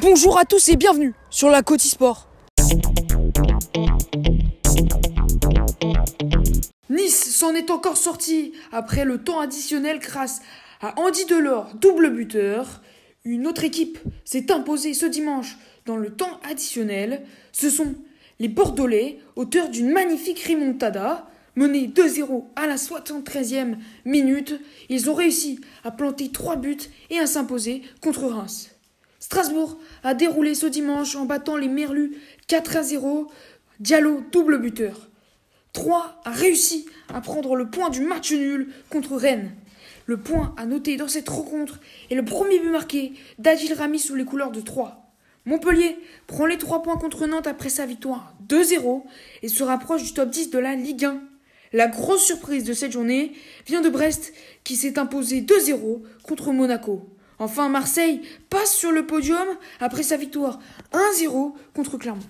Bonjour à tous et bienvenue sur la Côte Sport. Nice s'en est encore sorti après le temps additionnel grâce à Andy Delors, double buteur. Une autre équipe s'est imposée ce dimanche dans le temps additionnel. Ce sont les Bordelais, auteurs d'une magnifique remontada. Menés 2-0 à la 73e minute, ils ont réussi à planter 3 buts et à s'imposer contre Reims. Strasbourg a déroulé ce dimanche en battant les Merlus 4 à 0. Diallo double buteur. 3 a réussi à prendre le point du match nul contre Rennes. Le point à noter dans cette rencontre est le premier but marqué d'Adil Rami sous les couleurs de 3. Montpellier prend les 3 points contre Nantes après sa victoire 2-0 et se rapproche du top 10 de la Ligue 1. La grosse surprise de cette journée vient de Brest qui s'est imposé 2-0 contre Monaco. Enfin, Marseille passe sur le podium après sa victoire 1-0 contre Clermont.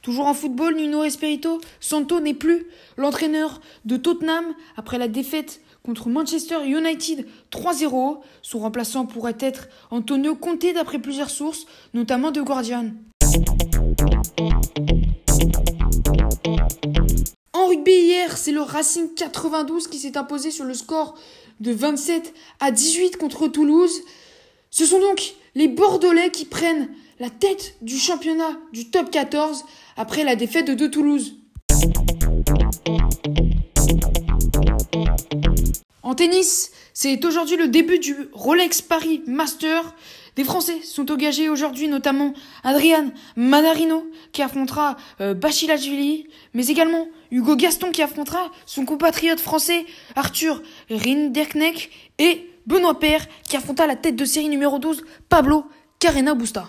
Toujours en football, Nuno Espirito Santo n'est plus l'entraîneur de Tottenham après la défaite contre Manchester United 3-0. Son remplaçant pourrait être Antonio Conte d'après plusieurs sources, notamment de Guardian. Hier, c'est le Racing 92 qui s'est imposé sur le score de 27 à 18 contre Toulouse. Ce sont donc les Bordelais qui prennent la tête du championnat du top 14 après la défaite de, Toulouse. En tennis, c'est aujourd'hui le début du Rolex Paris Master. Des Français sont engagés aujourd'hui, notamment Adrian Manarino qui affrontera euh, Bachilashvili, mais également Hugo Gaston qui affrontera son compatriote français Arthur Rinderknecht et Benoît Père qui affronta la tête de série numéro 12 Pablo Carena Busta.